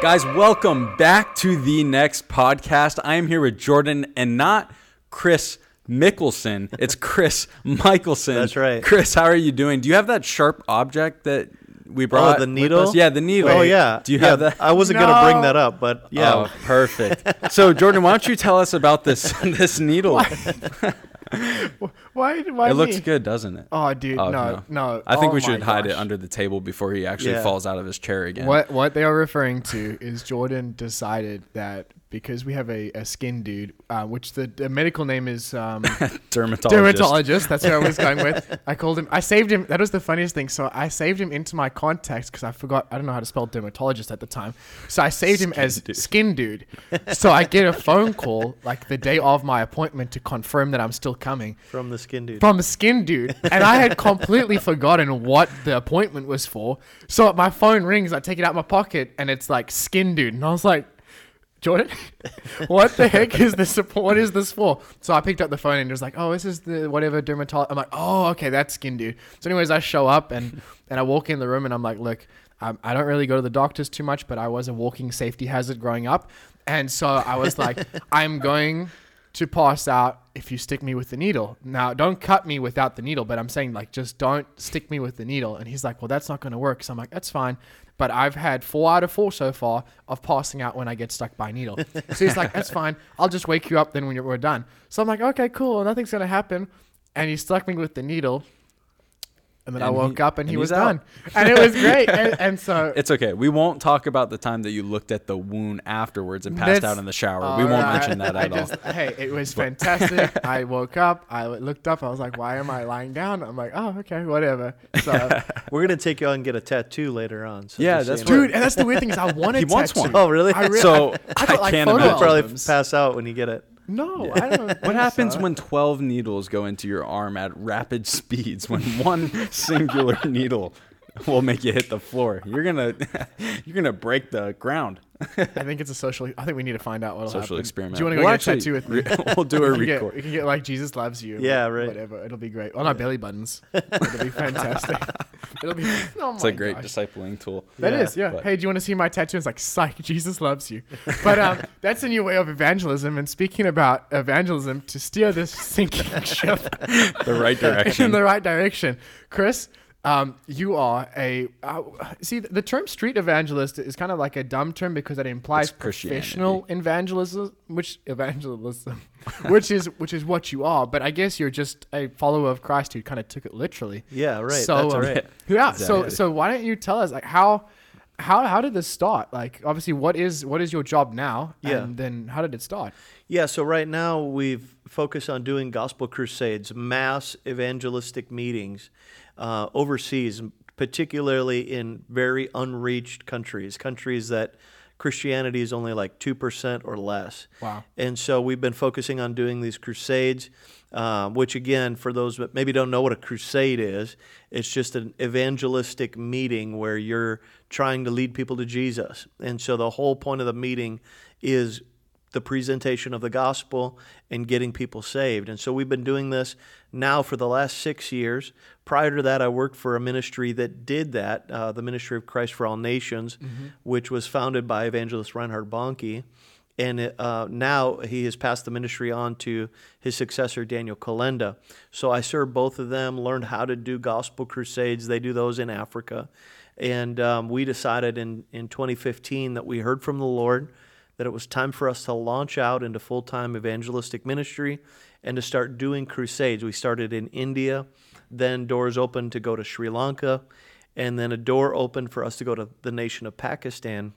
Guys, welcome back to the next podcast. I am here with Jordan and not Chris Mickelson. It's Chris Michelson. That's right. Chris, how are you doing? Do you have that sharp object that we oh, brought? Oh, the with needle? Yeah, the needle. Oh yeah. Do you Yeah, have that? I wasn't gonna bring that up, but yeah. Oh, perfect. So, Jordan, why don't you tell us about this this needle? Why? Why It looks me? good, doesn't it? Oh, dude, Oh, no, no. I think Oh we should hide it under the table before he actually Yeah. falls out of his chair again. What what they are referring to is Jordan decided that because we have a, a skin dude, uh, which the, the medical name is um, Dermatologist. dermatologist. That's what I was going with. I called him. I saved him. That was the funniest thing. So I saved him into my contacts because I forgot. I don't know how to spell dermatologist at the time. So I saved him as dude. skin dude. So I get a phone call like the day of my appointment to confirm that I'm still coming From the skin dude. from a skin dude, and I had completely forgotten what the appointment was for. So my phone rings. I take it out of my pocket, and it's like skin dude, and I was like. Jordan, what the heck is this? What is this for? So I picked up the phone and it was like, "Oh, this is the whatever dermatologist." I'm like, "Oh, okay, that's skin dude." So, anyways, I show up and and I walk in the room and I'm like, "Look, um, I don't really go to the doctors too much, but I was a walking safety hazard growing up, and so I was like, I'm going to pass out if you stick me with the needle. Now, don't cut me without the needle, but I'm saying like just don't stick me with the needle. And he's like, well, that's not going to work. So I'm like, that's fine. But I've had four out of four so far of passing out when I get stuck by a needle. So he's like, that's fine. I'll just wake you up then when you're, we're done. So I'm like, okay, cool. Nothing's going to happen. And he stuck me with the needle. And then I And he- woke up and, and he was out. done. And it was great. and, and so It's okay. We won't talk about the time that you looked at the wound afterwards and passed That's- out in the shower. we won't Alright. mention that I at all. Hey, it was fantastic. I woke up. I looked up. I was like, "Why am I lying down?" I'm like, "Oh, okay, whatever." So, We're gonna take you out and get a tattoo later on. So Yeah, that's you know. dude, and that's the weird thing is, I wanted He wants tattoo. one. Oh really? I re- So, I, I got, like, can't photo imagine. You'll probably pass out when you get it. No, I don't. What happens so. when 12 needles go into your arm at rapid speeds when one singular needle will make you hit the floor? You're going to you're to break the ground. I think it's a social. I think we need to find out what'll Social happen. experiment. Do you want to go We'll get a actually tattoo with me? we'll do a we get, record. we can get like Jesus loves you. Yeah, right. Whatever. It'll be great. On our belly buttons. It'll be fantastic. It'll be. Oh It's a great gosh. discipling tool. That Yeah, is, yeah. but- Hey, do you want to see my tattoo? It's like, psych, Jesus loves you. But um, that's a new way of evangelism. And speaking about evangelism, to steer this sinking ship The right direction. in the right direction, Chris, um, you are a. Uh, see, the term street evangelist is kind of like a dumb term because it implies professional evangelism, which evangelism, which is which is what you are. But I guess you're just a follower of Christ who kind of took it literally. Yeah, right. So, that's um, right. Yeah. So Exactly. so why don't you tell us like how how how did this start? Like obviously what is what is your job now? Yeah. And then how did it start? Yeah, so right now we've focused on doing gospel crusades, mass evangelistic meetings uh, overseas, particularly in very unreached countries, countries that Christianity is only like 2% or less. Wow. And so we've been focusing on doing these crusades, um, which, again, for those that maybe don't know what a crusade is, it's just an evangelistic meeting where you're trying to lead people to Jesus. And so the whole point of the meeting is the presentation of the gospel and getting people saved. And so we've been doing this now for the last six years. Prior to that, I worked for a ministry that did that, uh, the Ministry of Christ for All Nations, which was founded by evangelist Reinhard Bonnke. And uh, now he has passed the ministry on to his successor, Daniel Kolenda. So I served both of them, learned how to do gospel crusades. They do those in Africa. And um, we decided in, in 2015 that we heard from the Lord that it was time for us to launch out into full time evangelistic ministry and to start doing crusades. We started in India, then doors opened to go to Sri Lanka, and then a door opened for us to go to the nation of Pakistan.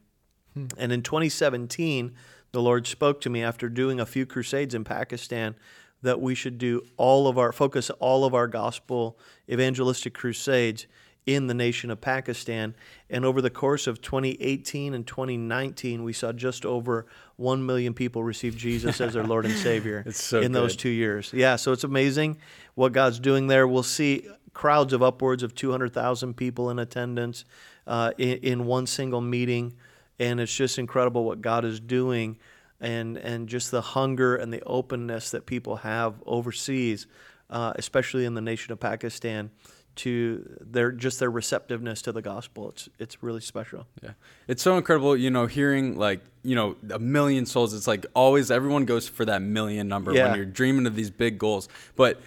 Hmm. And in 2017, the Lord spoke to me after doing a few crusades in Pakistan that we should do all of our focus all of our gospel evangelistic crusades in the nation of Pakistan. And over the course of 2018 and 2019, we saw just over 1 million people receive Jesus as their Lord and Savior It's so in those two years. Yeah, so it's amazing what God's doing there. We'll see crowds of upwards of 200,000 people in attendance uh, in, in one single meeting. And it's just incredible what God is doing and, and just the hunger and the openness that people have overseas, uh, especially in the nation of Pakistan, to their just their receptiveness to the gospel. It's it's really special. Yeah. It's so incredible, you know, hearing like, you know, a million souls. It's like always everyone goes for that million number Yeah. when you're dreaming of these big goals. But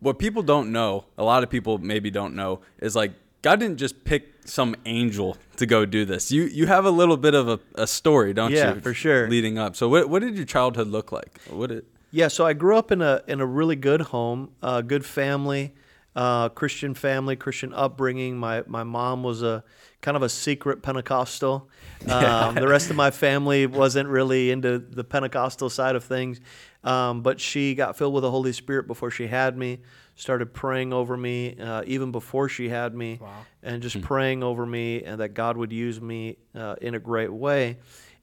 what people don't know, a lot of people maybe don't know, is like God didn't just pick some angel to go do this. You you have a little bit of a, a story, don't Yeah, you? for sure. Leading up. So what what did your childhood look like? What did Yeah, so I grew up in a in a really good home, a good family, uh, Christian family, Christian upbringing. My my mom was a kind of a secret Pentecostal. Um, the rest of my family wasn't really into the Pentecostal side of things, um, but she got filled with the Holy Spirit before she had me. Started praying over me uh, even before she had me, and just praying over me and that God would use me uh, in a great way.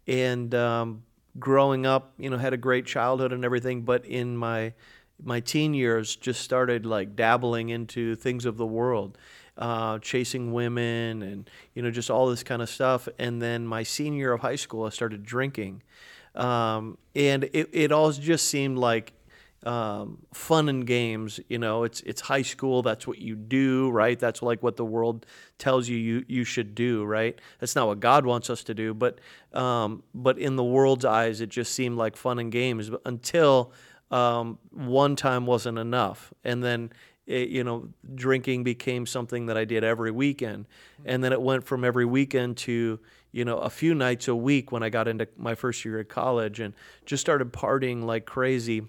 And um, growing up, you know, had a great childhood and everything, but in my my teen years, just started like dabbling into things of the world, uh, chasing women, and you know, just all this kind of stuff. And then my senior year of high school, I started drinking, um, and it it all just seemed like um, fun and games. You know, it's it's high school. That's what you do, right? That's like what the world tells you you you should do, right? That's not what God wants us to do, but um, but in the world's eyes, it just seemed like fun and games But until um, one time wasn't enough, and then. It, you know, drinking became something that I did every weekend, and then it went from every weekend to you know a few nights a week when I got into my first year at college, and just started partying like crazy.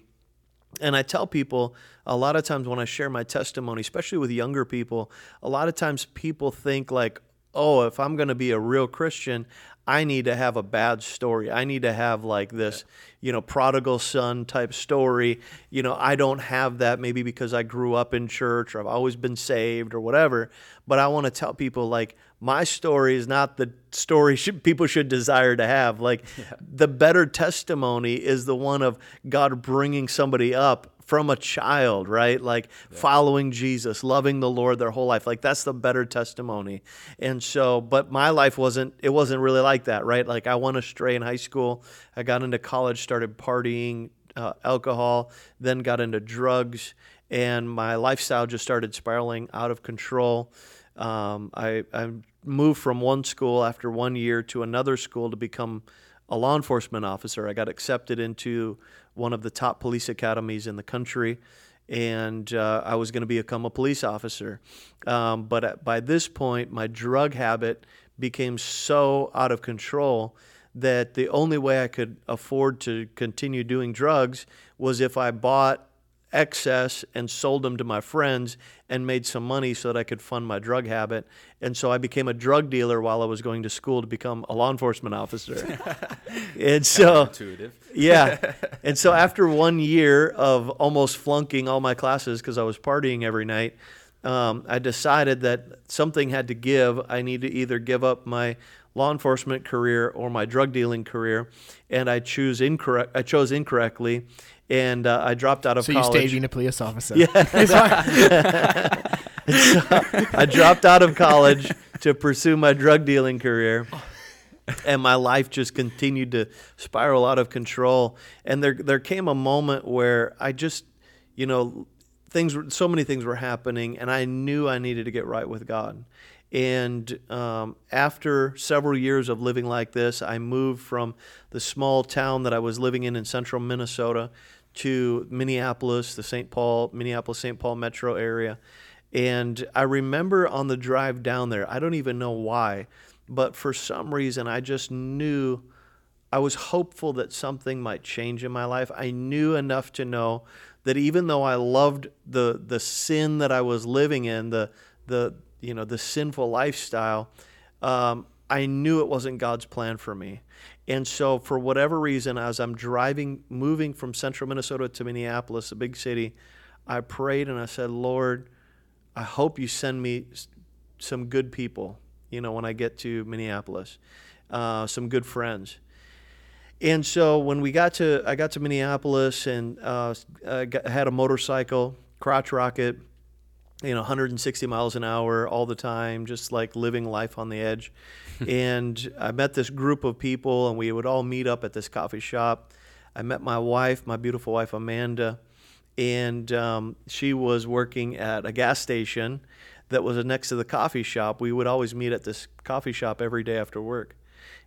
And I tell people a lot of times when I share my testimony, especially with younger people, a lot of times people think like, oh, if I'm going to be a real Christian, I need to have a bad story. I need to have like this, you know, prodigal son type story. You know, I don't have that maybe because I grew up in church or I've always been saved or whatever. But I want to tell people like, my story is not the story should, people should desire to have. Like, the better testimony is the one of God bringing somebody up from a child, right? Like following Jesus, loving the Lord their whole life. Like that's the better testimony. And so, but my life wasn't, it wasn't really like that, right? Like I went astray in high school. I got into college, started partying, uh, alcohol, then got into drugs, and my lifestyle just started spiraling out of control. Um, I, I moved from one school after one year to another school to become a law enforcement officer. I got accepted into one of the top police academies in the country, and uh, I was going to become a police officer. Um, but at, by this point, my drug habit became so out of control that the only way I could afford to continue doing drugs was if I bought excess and sold them to my friends and made some money so that I could fund my drug habit. And so I became a drug dealer while I was going to school to become a law enforcement officer. and so intuitive? yeah. And so after one year of almost flunking all my classes because I was partying every night, um, I decided that something had to give. I need to either give up my law enforcement career or my drug dealing career, and I choose incorrect. I chose incorrectly, and uh, I dropped out of So you college. stayed being a police officer. Yeah. Fine. I dropped out of college to pursue my drug dealing career. And my life just continued to spiral out of control. And there, there came a moment where I just, you know, things, were, so many things were happening, and I knew I needed to get right with God. And um, after several years of living like this, I moved from the small town that I was living in in central Minnesota to Minneapolis, the St. Paul, Minneapolis, St. Paul metro area. And I remember on the drive down there, I don't even know why, but for some reason, I just knew I was hopeful that something might change in my life. I knew enough to know that even though I loved the the sin that I was living in, the the you know the sinful lifestyle, um, I knew it wasn't God's plan for me. And so, for whatever reason, as I'm driving, moving from central Minnesota to Minneapolis, a big city, I prayed and I said, Lord, I hope you send me some good people, you know, when I get to Minneapolis, uh, some good friends. And so when we got to, I got to Minneapolis and uh, I got, had a motorcycle, crotch rocket, you know, 160 miles an hour all the time, just like living life on the edge. and I met this group of people, and we would all meet up at this coffee shop. I met my wife, my beautiful wife Amanda, and um, she was working at a gas station that was next to the coffee shop. We would always meet at this coffee shop every day after work.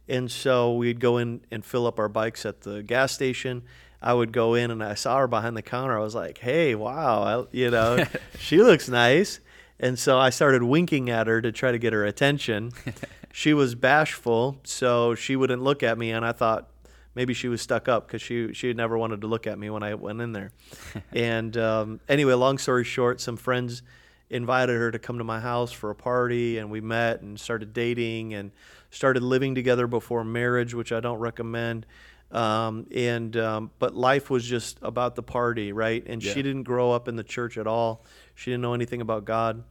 And so we'd go in and fill up our bikes at the gas station. I would go in and I saw her behind the counter. I was like, "Hey, wow, I, you know, she looks nice." And so I started winking at her to try to get her attention. she was bashful, so she wouldn't look at me, and I thought maybe she was stuck up because she she had never wanted to look at me when I went in there. and um, anyway, long story short, some friends invited her to come to my house for a party, and we met and started dating and started living together before marriage, which I don't recommend. Um, and um, but life was just about the party, right? And Yeah. she didn't grow up in the church at all. She didn't know anything about God,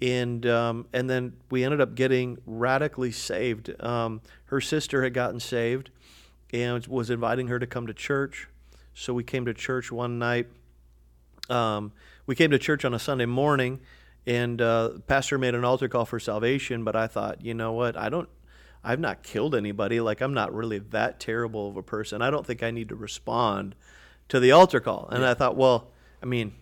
and um, and then we ended up getting radically saved. Um, her sister had gotten saved, and was inviting her to come to church. So we came to church one night. Um, we came to church on a Sunday morning, and uh, pastor made an altar call for salvation. But I thought, you know what? I don't. I've not killed anybody. Like I'm not really that terrible of a person. I don't think I need to respond to the altar call. And I thought, well, I mean,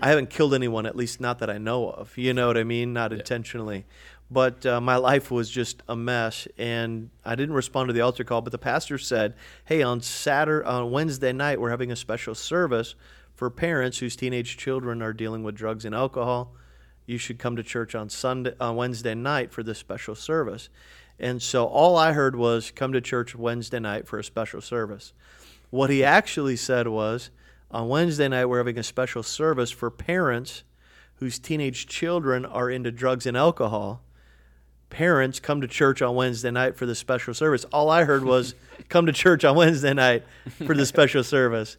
I haven't killed anyone, at least not that I know of. You know what I mean? Not intentionally. But uh, my life was just a mess, and I didn't respond to the altar call. But the pastor said, "Hey, on Saturday, on Wednesday night, we're having a special service for parents whose teenage children are dealing with drugs and alcohol. You should come to church on Sunday, on Wednesday night for this special service." And so all I heard was, "Come to church Wednesday night for a special service." What he actually said was, on Wednesday night, we're having a special service for parents whose teenage children are into drugs and alcohol. Parents come to church on Wednesday night for the special service. All I heard was, come to church on Wednesday night for the special service.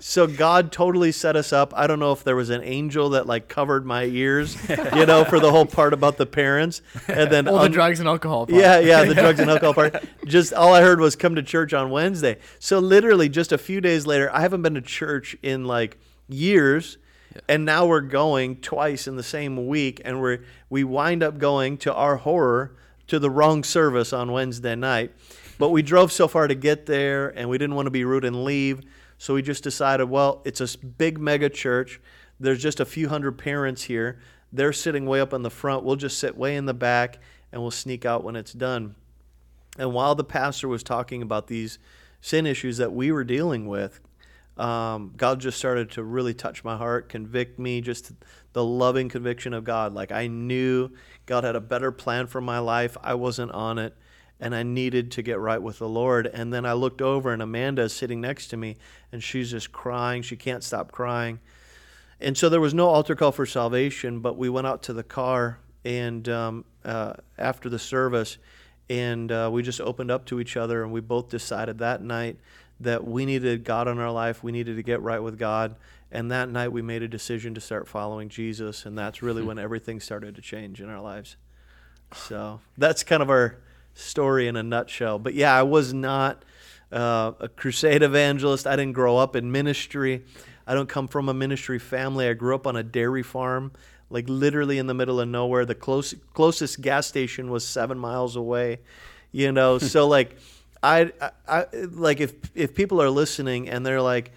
So God totally set us up. I don't know if there was an angel that like covered my ears, you know, for the whole part about the parents, and then All the drugs and alcohol. part. yeah, yeah, the drugs and alcohol part. Just all I heard was come to church on Wednesday. So literally, just a few days later, I haven't been to church in like years, and now we're going twice in the same week, and we we wind up going to our horror to the wrong service on Wednesday night. But we drove so far to get there, and we didn't want to be rude and leave, so we just decided, well, it's a big mega church. There's just a few hundred parents here. They're sitting way up in the front. We'll just sit way in the back, and we'll sneak out when it's done. And while the pastor was talking about these sin issues that we were dealing with, um, God just started to really touch my heart, convict me, just the loving conviction of God. Like I knew God had a better plan for my life. I wasn't on it, and I needed to get right with the Lord. And then I looked over, and Amanda is sitting next to me, and she's just crying. She can't stop crying. And so there was no altar call for salvation, but we went out to the car and um, uh, after the service, and uh, we just opened up to each other, and we both decided that night that we needed God in our life. We needed to get right with God. And that night, we made a decision to start following Jesus, and that's really when everything started to change in our lives. So that's kind of our story in a nutshell. But yeah, I was not uh, a crusade evangelist. I didn't grow up in ministry. I don't come from a ministry family. I grew up on a dairy farm, like literally in the middle of nowhere. The close, closest gas station was seven miles away. You know, so like, I, I, I like if if people are listening and they're like,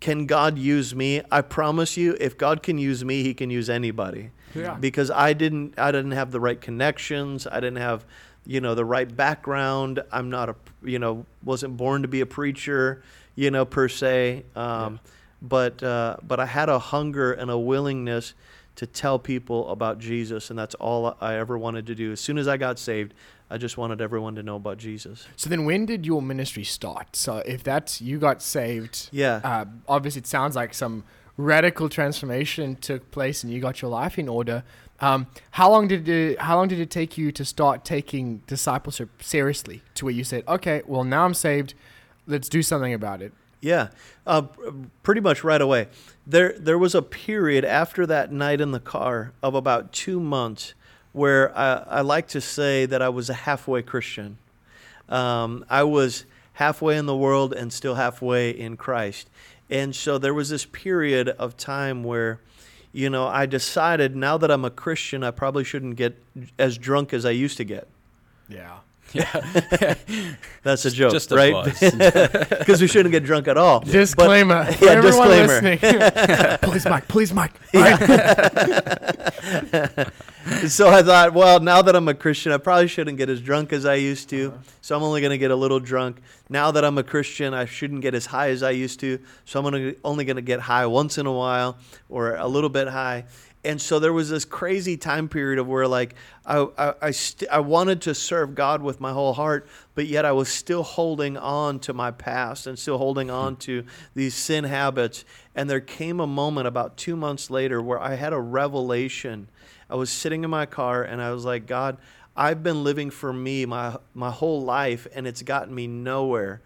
can God use me? I promise you, if God can use me, He can use anybody. Yeah. Because I didn't, I didn't have the right connections. I didn't have, you know, the right background. I'm not a, you know, wasn't born to be a preacher, you know, per se. Um, But uh, but I had a hunger and a willingness to tell people about Jesus, and that's all I ever wanted to do. As soon as I got saved, I just wanted everyone to know about Jesus. So then, when did your ministry start? So if that's you got saved, Yeah. Uh, obviously, it sounds like some radical transformation took place, and you got your life in order. Um, how long did it? How long did it take you to start taking discipleship seriously? To where you said, "Okay, well now I'm saved. Let's do something about it." Yeah, uh, pretty much right away. There, there was a period after that night in the car of about two months where I, I like to say that I was a halfway Christian. Um, I was halfway in the world and still halfway in Christ. And so there was this period of time where, you know, I decided now that I'm a Christian, I probably shouldn't get as drunk as I used to get Yeah. Yeah. That's a joke, Just a right? Because we shouldn't get drunk at all. Disclaimer. for yeah, everyone disclaimer. listening. please, Mike. Please, Mike. Right? so I thought, well, now that I'm a Christian, I probably shouldn't get as drunk as I used to. Uh-huh. So I'm only going to get a little drunk. Now that I'm a Christian, I shouldn't get as high as I used to. So I'm only going to get high once in a while or a little bit high. And so there was this crazy time period of where, like, I, I, I, st- I wanted to serve God with my whole heart, but yet I was still holding on to my past and still holding hmm. on to these sin habits. And there came a moment about two months later where I had a revelation. I was sitting in my car and I was like, God, I've been living for me my, my whole life and it's gotten me nowhere.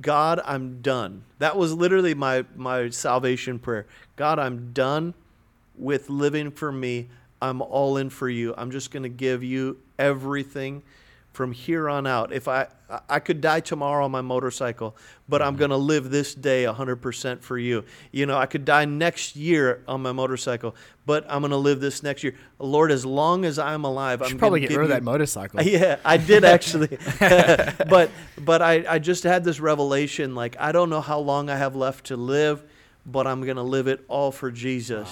God, I'm done. That was literally my, my salvation prayer. God, I'm done with living for me. I'm all in for you. I'm just going to give you everything from here on out. If I I could die tomorrow on my motorcycle, but I'm going to live this day 100% for you. You know, I could die next year on my motorcycle, but I'm going to live this next year. Lord, as long as I'm alive, You I'm probably get rid of that motorcycle. yeah, I did actually. but but I, I just had this revelation like I don't know how long I have left to live, but I'm gonna live it all for Jesus.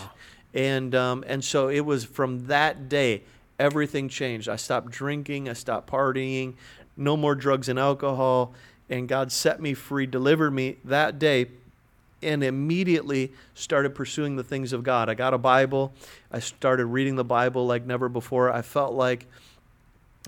And um, and so it was from that day everything changed. I stopped drinking, I stopped partying, no more drugs and alcohol, and God set me free, delivered me that day and immediately started pursuing the things of God. I got a Bible. I started reading the Bible like never before. I felt like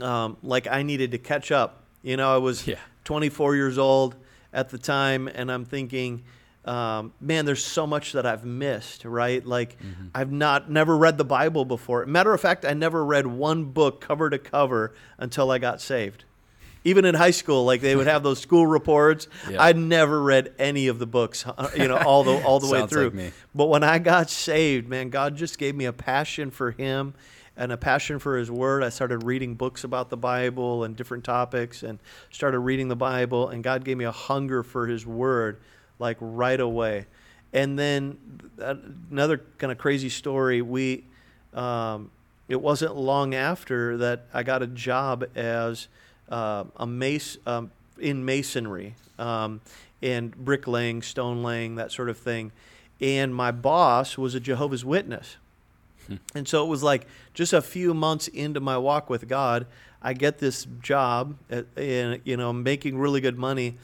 um, like I needed to catch up. You know, I was Yeah. 24 years old at the time, and I'm thinking, um, man, there's so much that I've missed, right? Like I've not never read the Bible before. Matter of fact, I never read one book cover to cover until I got saved. Even in high school, like they would have those school reports. Yeah. I'd never read any of the books, uh, you know, all the all the way through. like. But when I got saved, man, God just gave me a passion for Him and a passion for His Word. I started reading books about the Bible and different topics and started reading the Bible, and God gave me a hunger for His Word like right away. And then uh, another kind of crazy story we, um, it wasn't long after that I got a job as uh, a mace um, in masonry um, and bricklaying, stone laying, that sort of thing. And my boss was a Jehovah's Witness. And so it was like just a few months into my walk with God, I get this job, at, and you know, I'm making really good money,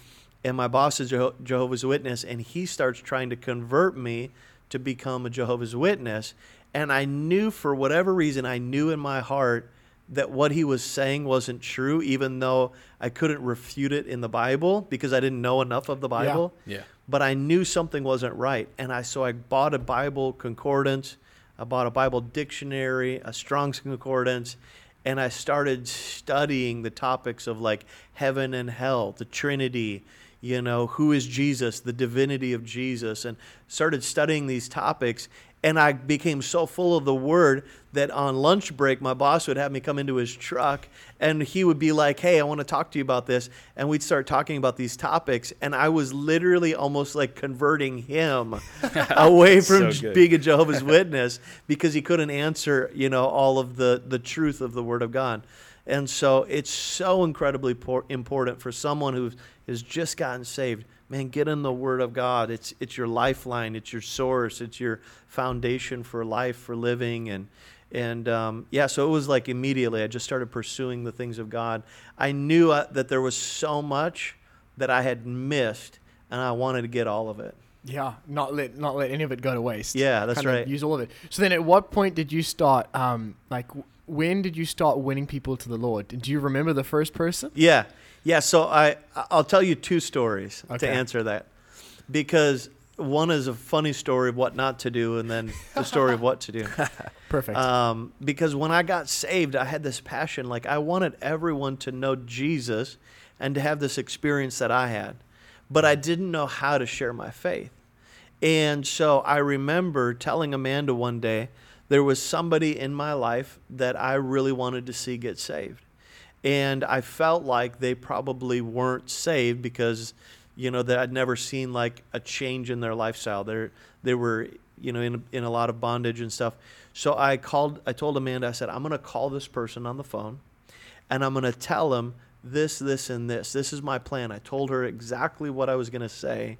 and my boss is Jeho- Jehovah's Witness, and he starts trying to convert me to become a Jehovah's Witness. And I knew, for whatever reason, I knew in my heart that what he was saying wasn't true, even though I couldn't refute it in the Bible because I didn't know enough of the Bible Yeah. but I knew something wasn't right, and I so I bought a Bible concordance, I bought a Bible dictionary, a Strong's concordance, and I started studying the topics of like heaven and hell, the Trinity, you know, who is Jesus, the divinity of Jesus, and started studying these topics. And I became so full of the word that on lunch break, my boss would have me come into his truck and he would be like, Hey, I want to talk to you about this. And we'd start talking about these topics. And I was literally almost like converting him away from So being a Jehovah's Witness because he couldn't answer, you know, all of the, the truth of the Word of God. And so it's so incredibly important for someone who has just gotten saved. Man, get in the Word of God. It's it's your lifeline. It's your source. It's your foundation for life, for living, and and um, yeah. So it was like immediately I just started pursuing the things of God. I knew uh, that there was so much that I had missed, and I wanted to get all of it. Yeah, not let not let any of it go to waste. Yeah, that's Kind right. Use all of it. So then, at what point did you start? Um, like, when did you start winning people to the Lord? Do you remember the first person? Yeah, yeah. So I I'll tell you two stories Okay. to answer that, because one is a funny story of what not to do, and then the story of what to do. Perfect. Um, because when I got saved, I had this passion. Like I wanted everyone to know Jesus and to have this experience that I had, but I didn't know how to share my faith. And so I remember telling Amanda one day there was somebody in my life that I really wanted to see get saved. And I felt like they probably weren't saved because, you know, that I'd never seen like a change in their lifestyle. They're, they were, you know, in, in a lot of bondage and stuff. So I called, I told Amanda, I said, I'm going to call this person on the phone and I'm going to tell them this, this, and this. This is my plan. I told her exactly what I was going to say,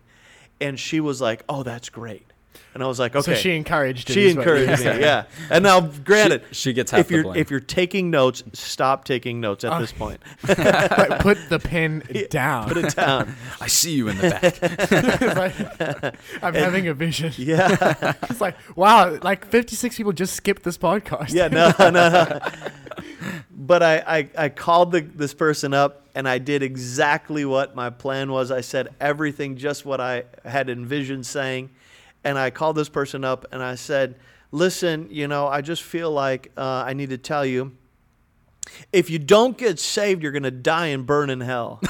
and she was like, "Oh, that's great." And I was like, "Okay." So she encouraged it. She is encouraged me, yeah. And now, granted, She- she gets half if the you're blame. if you're taking notes, stop taking notes at this point. Put the pen down. Put it down. I see you in the back. It's like, I'm having a vision. Yeah, It's like, wow, like 56 people just skipped this podcast. yeah, no, no, no. But I, I, I called the, this person up and I did exactly what my plan was. I said everything just what I had envisioned saying. And I called this person up and I said, listen, you know, I just feel like uh, I need to tell you if you don't get saved, you're going to die and burn in hell.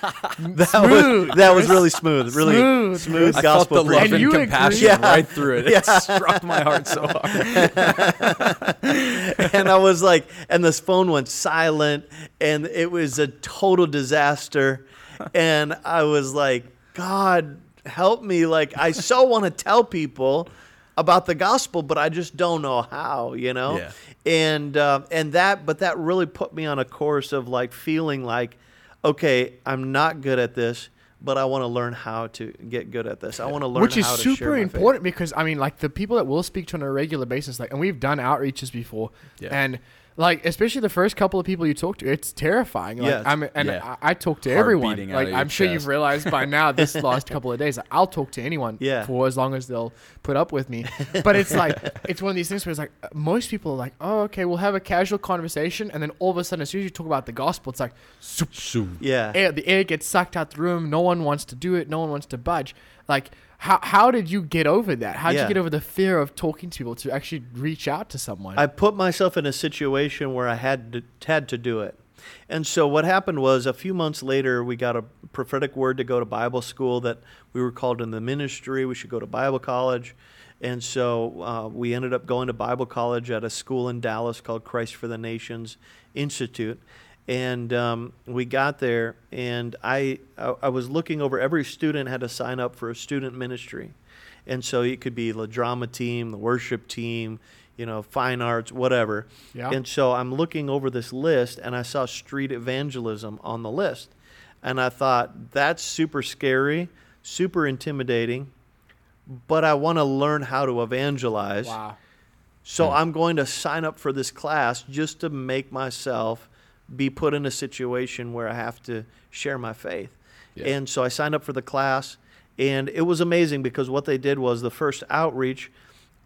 that Smooth, was that was really smooth, really Smooth, smooth, Chris. I felt gospel the love And and, compassion Yeah. right through it. It struck my heart so hard. and I was like, and this phone went silent, and it was a total disaster. And I was like, God, help me. Like, I so want to tell people about the gospel, but I just don't know how, you know? Yeah. And, uh, and that, but that really put me on a course of like feeling like, okay, I'm not good at this, but I want to learn how to get good at this. I want to learn Which is how to share super my faith. important because I mean, like the people that we'll speak to on a regular basis, like, and we've done outreaches before, Yeah. and like especially the first couple of people you talk to, it's terrifying. Like, Yes. I'm, and Yeah. I, I talk to Heart everyone. Like I'm sure you've realized by now, this last couple of days, I'll talk to anyone Yeah. for as long as they'll put up with me. But it's like it's one of these things where it's like uh, most people are like, oh, okay, we'll have a casual conversation, and then all of a sudden, as soon as you talk about the gospel, it's like. zoop, Yeah. air, the air gets sucked out the room. No one wants to do it. No one wants to budge. Like, how how did you get over that? How did Yeah. you get over the fear of talking to people to actually reach out to someone? I put myself in a situation where I had to, had to do it. And so what happened was a few months later, we got a prophetic word to go to Bible school that we were called in the ministry. We should go to Bible college. And so uh, we ended up going to Bible college at a school in Dallas called Christ for the Nations Institute. And um, we got there, and I, I I was looking over every student had to sign up for a student ministry. And so it could be the drama team, the worship team, you know, fine arts, whatever. Yeah. And so I'm looking over this list and I saw street evangelism on the list. And I thought, that's super scary, super intimidating, but I want to learn how to evangelize. wow. So I'm going to sign up for this class just to make myself be put in a situation where I have to share my faith. Yeah. And so I signed up for the class, and it was amazing because what they did was the first outreach,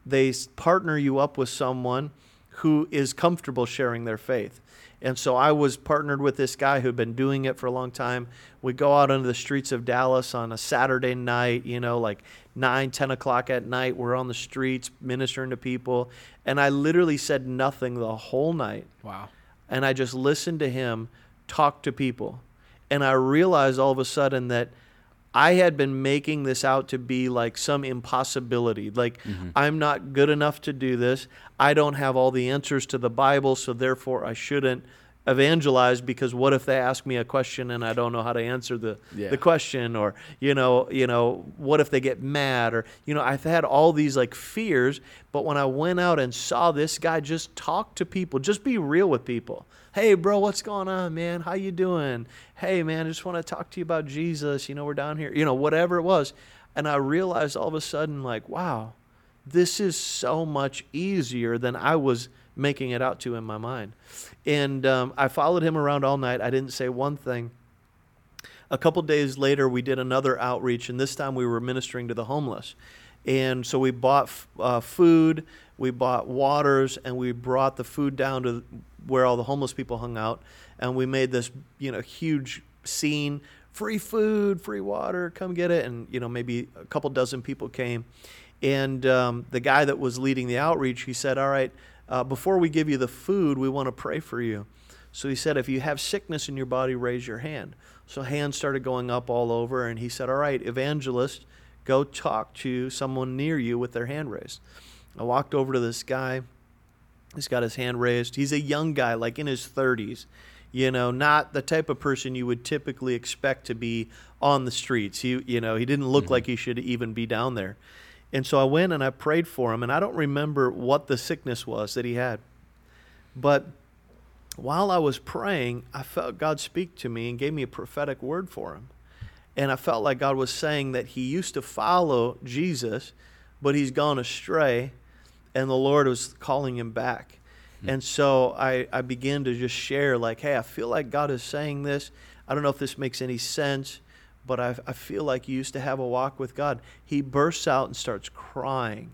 they partner you up with someone who is comfortable sharing their faith. And so I was partnered with this guy who'd been doing it for a long time. We go out into the streets of Dallas on a Saturday night, you know, like 9, 10 o'clock at night. We're on the streets ministering to people. And I literally said nothing the whole night Wow. And I just listened to him talk to people. And I realized all of a sudden that I had been making this out to be like some impossibility. Like, mm-hmm. I'm not good enough to do this. I don't have all the answers to the Bible, so therefore I shouldn't evangelize because what if they ask me a question and I don't know how to answer the, Yeah. the question? Or you know you know what if they get mad? Or you know I've had all these like fears but when I went out and saw this guy just talk to people just be real with people. Hey bro what's going on man? How you doing? Hey man I just want to talk to you about Jesus. You know we're down here you know whatever it was. And I realized all of a sudden like wow this is so much easier than I was making it out to in my mind. And um, I followed him around all night. I didn't say one thing. A couple days later, we did another outreach, and this time we were ministering to the homeless. And so we bought uh, food, we bought waters, and we brought the food down to where all the homeless people hung out. And we made this, you know, huge scene: free food, free water, come get it. And you know, maybe a couple dozen people came. And um, the guy that was leading the outreach, he said, "All right, uh, before we give you the food, we want to pray for you." So he said, if you have sickness in your body, raise your hand. So hands started going up all over, and he said, All right, evangelist, go talk to someone near you with their hand raised. I walked over to this guy. He's got his hand raised. He's a young guy, like in his 30s. You know, not the type of person you would typically expect to be on the streets. He, you know, he didn't look like he should even be down there. And so I went and I prayed for him, and I don't remember what the sickness was that he had. But while I was praying, I felt God speak to me and gave me a prophetic word for him. And I felt like God was saying that he used to follow Jesus, but he's gone astray, and the Lord was calling him back. Hmm. And so I, I began to just share, like, hey, I feel like God is saying this. I don't know if this makes any sense, but I, I feel like you used to have a walk with God. He bursts out and starts crying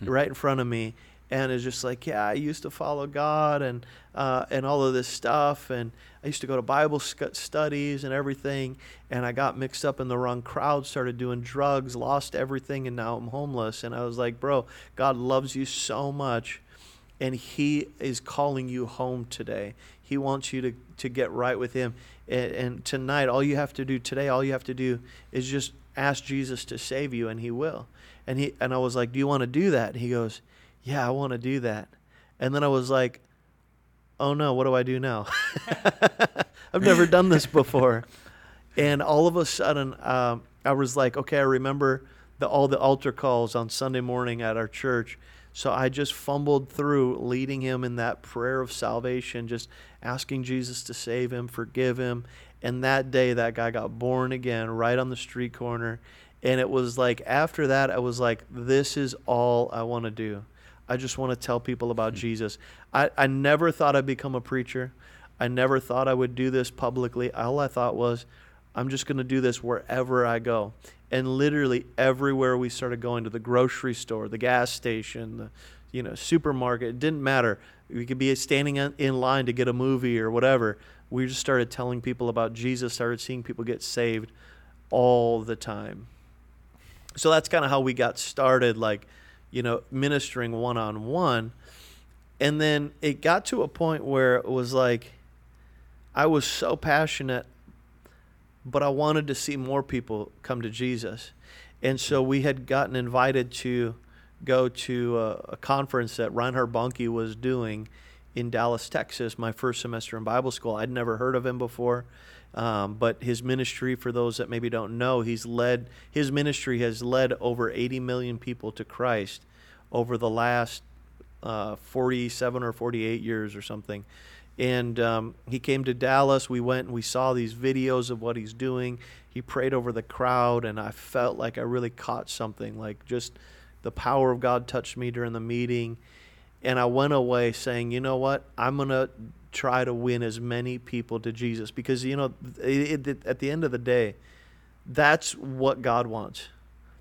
hmm. right in front of me and is just like, yeah, I used to follow God and uh, and all of this stuff, and I used to go to Bible studies and everything, and I got mixed up in the wrong crowd, started doing drugs, lost everything, and now I'm homeless. And I was like, bro, God loves you so much, and He is calling you home today. He wants you to to get right with Him, and, and tonight, all you have to do today, all you have to do is just ask Jesus to save you, and He will. And he and I was like, do you want to do that? And he goes yeah, I want to do that. And then I was like, oh no, what do I do now? I've never done this before. And all of a sudden, um, I was like, okay, I remember the, all the altar calls on Sunday morning at our church. So I just fumbled through leading him in that prayer of salvation, just asking Jesus to save him, forgive him. And that day, that guy got born again right on the street corner. And it was like, after that, I was like, this is all I want to do. I just want to tell people about mm-hmm. Jesus. I, I never thought I'd become a preacher. I never thought I would do this publicly. All I thought was, I'm just going to do this wherever I go. And literally everywhere we started going to the grocery store, the gas station, the you know supermarket, it didn't matter. We could be standing in line to get a movie or whatever. We just started telling people about Jesus, started seeing people get saved all the time. So that's kind of how we got started like you know, ministering one on one. And then it got to a point where it was like I was so passionate, but I wanted to see more people come to Jesus. And so we had gotten invited to go to a, a conference that Reinhard Bonnke was doing in Dallas, Texas, my first semester in Bible school. I'd never heard of him before. Um, but his ministry, for those that maybe don't know, he's led his ministry has led over 80 million people to Christ over the last uh, 47 or 48 years or something. And um, he came to Dallas. We went and we saw these videos of what he's doing. He prayed over the crowd, and I felt like I really caught something. Like just the power of God touched me during the meeting. And I went away saying, you know what? I'm going to try to win as many people to Jesus because you know it, it, at the end of the day that's what God wants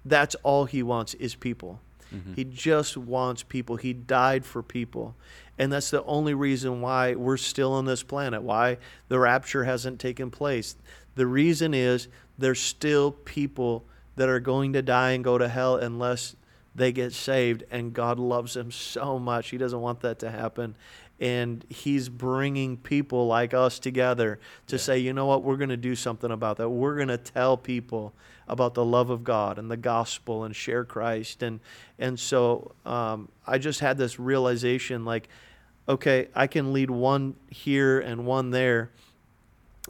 that's all he wants is people mm-hmm. he just wants people. He died for people. And that's the only reason why we're still on this planet why the rapture hasn't taken place. The reason is there's still people that are going to die and go to hell unless they get saved and God loves them so much. He doesn't want that to happen and he's bringing people like us together to yeah. say, you know what, we're going to do something about that. We're going to tell people about the love of God and the gospel and share Christ. And and so um, I just had this realization, like, okay, I can lead one here and one there,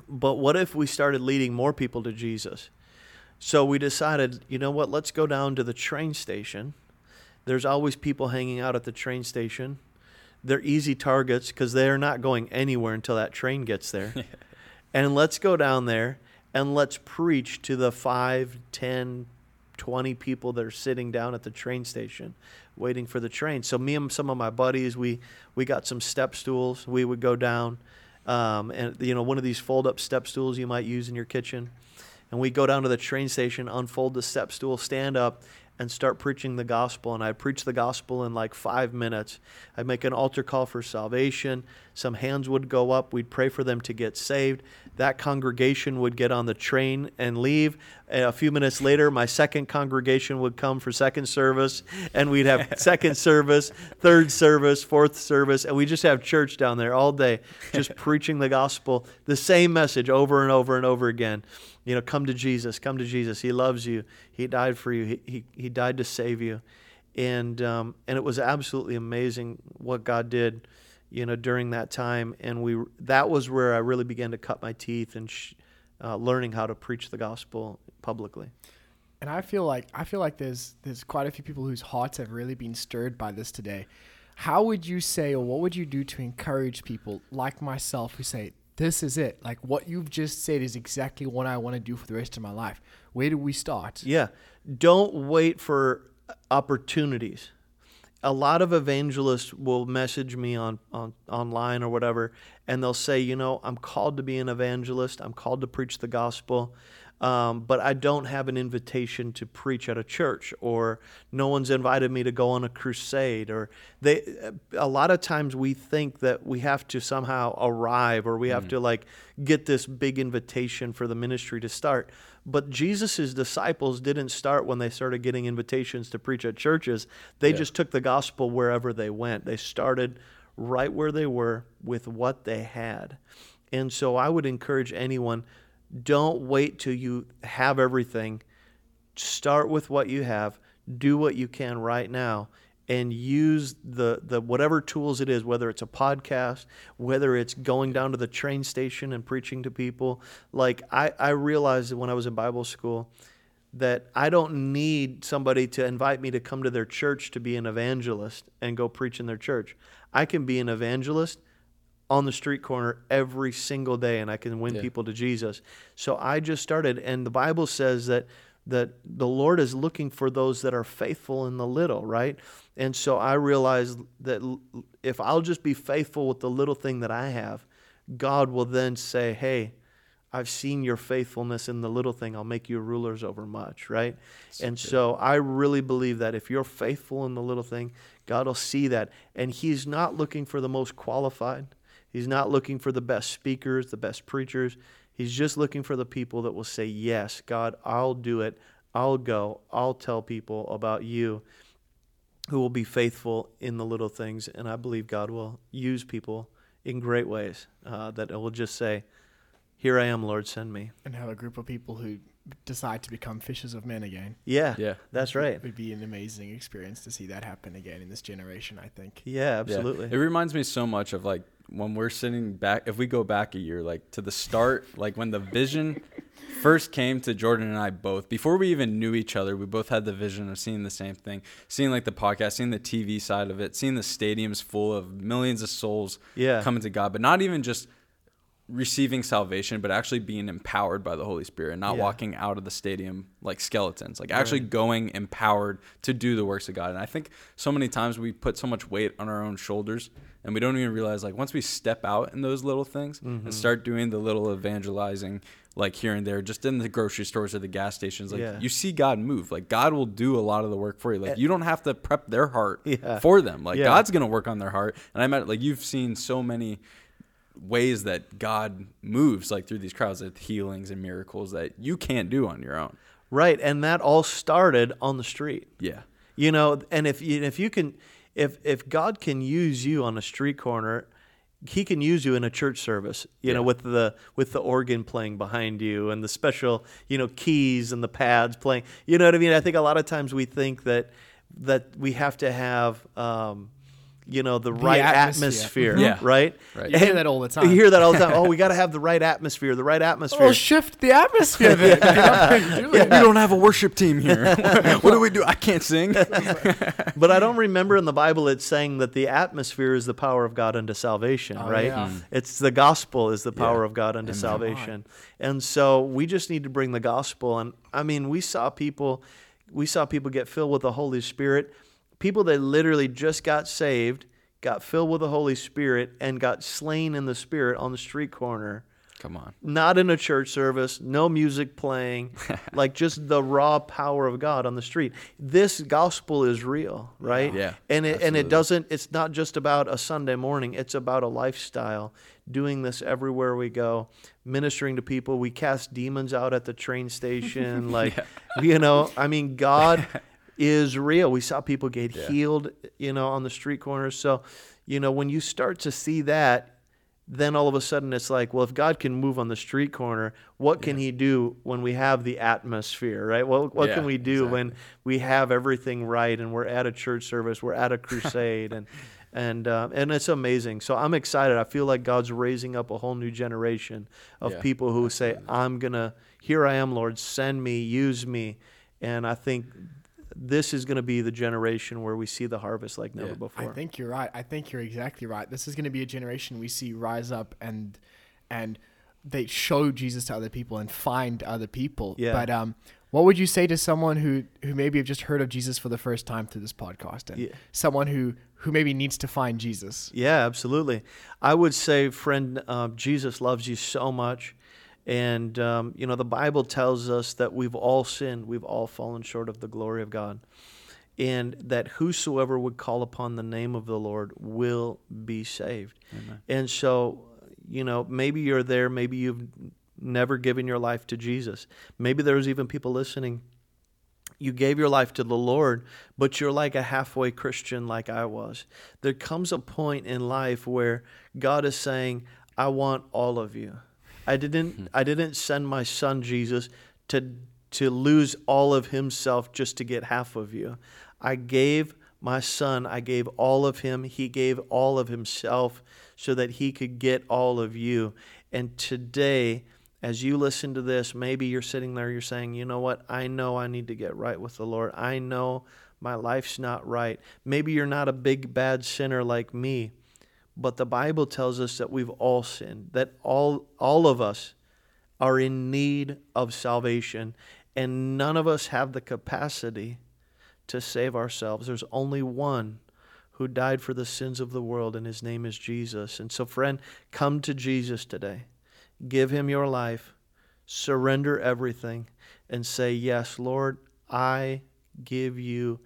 but what if we started leading more people to Jesus? So we decided, you know what, let's go down to the train station. There's always people hanging out at the train station they're easy targets because they're not going anywhere until that train gets there. and let's go down there and let's preach to the 5, 10, 20 people that are sitting down at the train station waiting for the train. So me and some of my buddies, we we got some step stools. We would go down, um, and you know one of these fold up step stools you might use in your kitchen, and we go down to the train station, unfold the step stool, stand up, and start preaching the gospel. And I'd preach the gospel in like five minutes. I'd make an altar call for salvation. Some hands would go up. We'd pray for them to get saved. That congregation would get on the train and leave. A few minutes later, my second congregation would come for second service, and we'd have second service, third service, fourth service, and we just have church down there all day, just preaching the gospel, the same message over and over and over again you know, come to Jesus, come to Jesus. He loves you. He died for you. He, he, he died to save you. And, um, and it was absolutely amazing what God did, you know, during that time. And we, that was where I really began to cut my teeth and sh- uh, learning how to preach the gospel publicly. And I feel like, I feel like there's, there's quite a few people whose hearts have really been stirred by this today. How would you say, or what would you do to encourage people like myself who say, this is it? Like what you've just said is exactly what I want to do for the rest of my life. Where do we start? Yeah. Don't wait for opportunities. A lot of evangelists will message me on, on online or whatever, and they'll say, you know, I'm called to be an evangelist. I'm called to preach the gospel um, but I don't have an invitation to preach at a church, or no one's invited me to go on a crusade, or they. A lot of times we think that we have to somehow arrive, or we have mm. to like get this big invitation for the ministry to start. But Jesus' disciples didn't start when they started getting invitations to preach at churches. They yeah. just took the gospel wherever they went. They started right where they were with what they had. And so I would encourage anyone don't wait till you have everything. Start with what you have. Do what you can right now and use the, the whatever tools it is, whether it's a podcast, whether it's going down to the train station and preaching to people. Like I, I realized when I was in Bible school that I don't need somebody to invite me to come to their church to be an evangelist and go preach in their church. I can be an evangelist on the street corner every single day and I can win yeah. people to Jesus. So I just started and the Bible says that that the Lord is looking for those that are faithful in the little, right? And so I realized that if I'll just be faithful with the little thing that I have, God will then say, "Hey, I've seen your faithfulness in the little thing. I'll make you rulers over much, right? And good. so I really believe that if you're faithful in the little thing, God will see that. And He's not looking for the most qualified. He's not looking for the best speakers, the best preachers. He's just looking for the people that will say, Yes, God, I'll do it. I'll go. I'll tell people about you who will be faithful in the little things. And I believe God will use people in great ways uh, that will just say, Here I am, Lord, send me. And have a group of people who decide to become fishers of men again. Yeah, yeah, that's right. It would be an amazing experience to see that happen again in this generation. I think. Yeah, absolutely. Yeah. It reminds me so much of like when we're sitting back. If we go back a year, like to the start, like when the vision first came to Jordan and I both before we even knew each other. We both had the vision of seeing the same thing, seeing like the podcast, seeing the TV side of it, seeing the stadiums full of millions of souls yeah. coming to God, but not even just receiving salvation, but actually being empowered by the Holy Spirit and not yeah. walking out of the stadium like skeletons, like actually right. going empowered to do the works of God. And I think so many times we put so much weight on our own shoulders and we don't even realize like once we step out in those little things mm-hmm. and start doing the little evangelizing like here and there just in the grocery stores or the gas stations like yeah. you see God move like God will do a lot of the work for you like eh. you don't have to prep their heart yeah. for them like God's going to work on their heart and I met like you've seen so many ways that God moves like through these crowds of healings and miracles that you can't do on your own. Right, and that all started on the street. Yeah. You know, and if you, if you can if if God can use you on a street corner, he can use you in a church service, you yeah. know, with the with the organ playing behind you and the special, you know, keys and the pads playing. You know what I mean? I think a lot of times we think that that we have to have um, you know the, the right atmosphere, atmosphere yeah. right? right. You hear that all the time. You hear that all the time. oh, we got to have the right atmosphere, the right atmosphere. Oh, shift the atmosphere. Then. yeah. We don't have a worship team here. what do we do? I can't sing. but I don't remember in the Bible it's saying that the atmosphere is the power of God unto salvation, oh, right? Yeah. Mm. It's the gospel is the power of God unto salvation, and so we just need to bring the gospel. And I mean, we saw people, we saw people get filled with the Holy Spirit people that literally just got saved, got filled with the Holy Spirit, and got slain in the Spirit on the street corner. Come on. Not in a church service, no music playing, like just the raw power of God on the street. This gospel is real, right? Yeah. And it absolutely. and it doesn't it's not just about a Sunday morning, it's about a lifestyle. Doing this everywhere we go, ministering to people. We cast demons out at the train station like yeah. you know, I mean God is real. We saw people get yeah. healed, you know, on the street corners. So, you know, when you start to see that, then all of a sudden it's like, well, if God can move on the street corner, what can yeah. He do when we have the atmosphere, right? Well, what yeah, can we do exactly. when we have everything right and we're at a church service, we're at a crusade, and and uh, and it's amazing. So I'm excited. I feel like God's raising up a whole new generation of yeah, people who absolutely. say, "I'm gonna, here I am, Lord, send me, use me," and I think this is going to be the generation where we see the harvest like never Yeah. before. I think you're right. I think you're exactly right. This is going to be a generation we see rise up and and they show Jesus to other people and find other people. Yeah. But um, what would you say to someone who who maybe have just heard of Jesus for the first time through this podcast and Yeah. someone who who maybe needs to find Jesus? Yeah, absolutely. I would say, friend, uh, Jesus loves you so much. And, um, you know, the Bible tells us that we've all sinned, we've all fallen short of the glory of God. And that whosoever would call upon the name of the Lord will be saved. Amen. And so, you know, maybe you're there, maybe you've never given your life to Jesus. Maybe there's even people listening. You gave your life to the Lord, but you're like a halfway Christian, like I was. There comes a point in life where God is saying, I want all of you. I didn't hmm. I didn't send my son Jesus to to lose all of himself just to get half of you. I gave my son, I gave all of him. He gave all of himself so that he could get all of you. And today, as you listen to this, maybe you're sitting there, you're saying, you know what? I know I need to get right with the Lord. I know my life's not right. Maybe you're not a big, bad sinner like me, but the Bible tells us that we've all sinned, that all, all of us are in need of salvation, and none of us have the capacity to save ourselves. There's only one who died for the sins of the world, and his name is Jesus. And so, friend, come to Jesus today. Give him your life, surrender everything, and say, Yes, Lord, I give you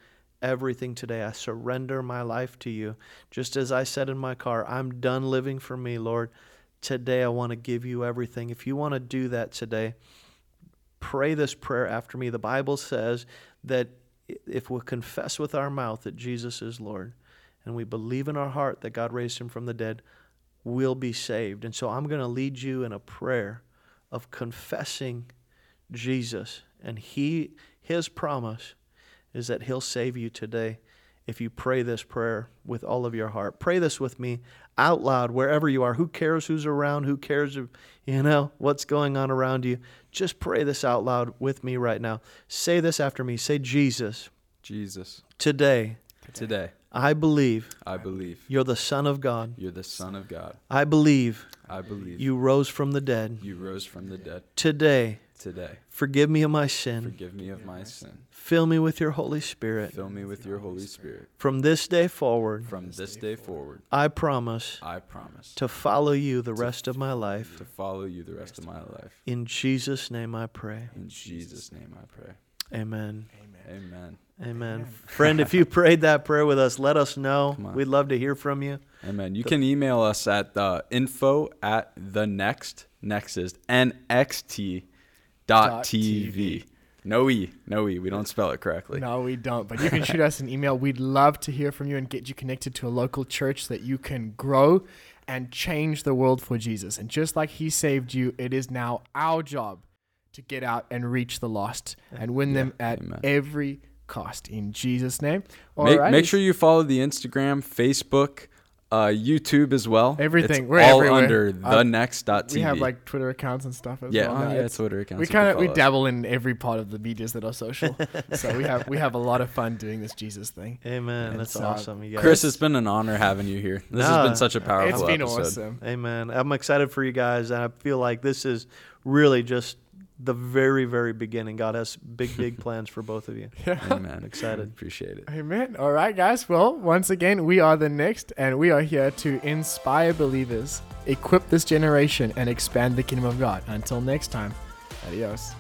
everything today. I surrender my life to you. Just as I said in my car, I'm done living for me, Lord. Today I want to give you everything. If you want to do that today, pray this prayer after me. The Bible says that if we confess with our mouth that Jesus is Lord and we believe in our heart that God raised him from the dead, we'll be saved. And so I'm going to lead you in a prayer of confessing Jesus and he his promise is that he'll save you today if you pray this prayer with all of your heart. Pray this with me out loud wherever you are. Who cares who's around? Who cares if, you know what's going on around you? Just pray this out loud with me right now. Say this after me. Say Jesus, Jesus, today today I believe I believe you're the son of God. you're the Son of God. I believe I believe you rose from the dead. you rose from the dead. Today, Today, forgive me of my sin. forgive me of my sin. Fill me with your Holy Spirit. Fill me with your Holy Spirit. From this day forward, From this day forward, I promise I promise to follow you the rest of my life. to follow you the rest of my life. In Jesus' name I pray. In Jesus' name I pray. Amen. Amen. Amen. Friend, if you prayed that prayer with us, let us know. We'd love to hear from you. Amen. You can email us at uh, info at the next next is nxt dot tv. TV. No e, no e. We don't spell it correctly. No, we don't. But you can shoot us an email. We'd love to hear from you and get you connected to a local church that you can grow and change the world for Jesus. And just like He saved you, it is now our job to get out and reach the lost and win them at Amen. every cost. In Jesus' name. Make, make sure you follow the Instagram, Facebook, uh, YouTube as well. Everything. It's We're all everywhere. under Uh, the next dot TV. we have like Twitter accounts and stuff as yeah, well. oh, yeah, It's- Twitter accounts. we kind of we dabble in every part of the medias that are social. so we have we have a lot of fun doing this Jesus thing. Amen. And That's so, awesome. You guys. Chris, it's been an honor having you here. This Nah, has been such a powerful It's been episode. awesome. Amen. I'm excited for you guys, and I feel like this is really just the very, very beginning. God has big, big plans for both of you. Yeah. Amen. Excited. Appreciate it. Amen. All right, guys. Well, once again, we are the next, and we are here to inspire believers, equip this generation, and expand the kingdom of God. Until next time, adios.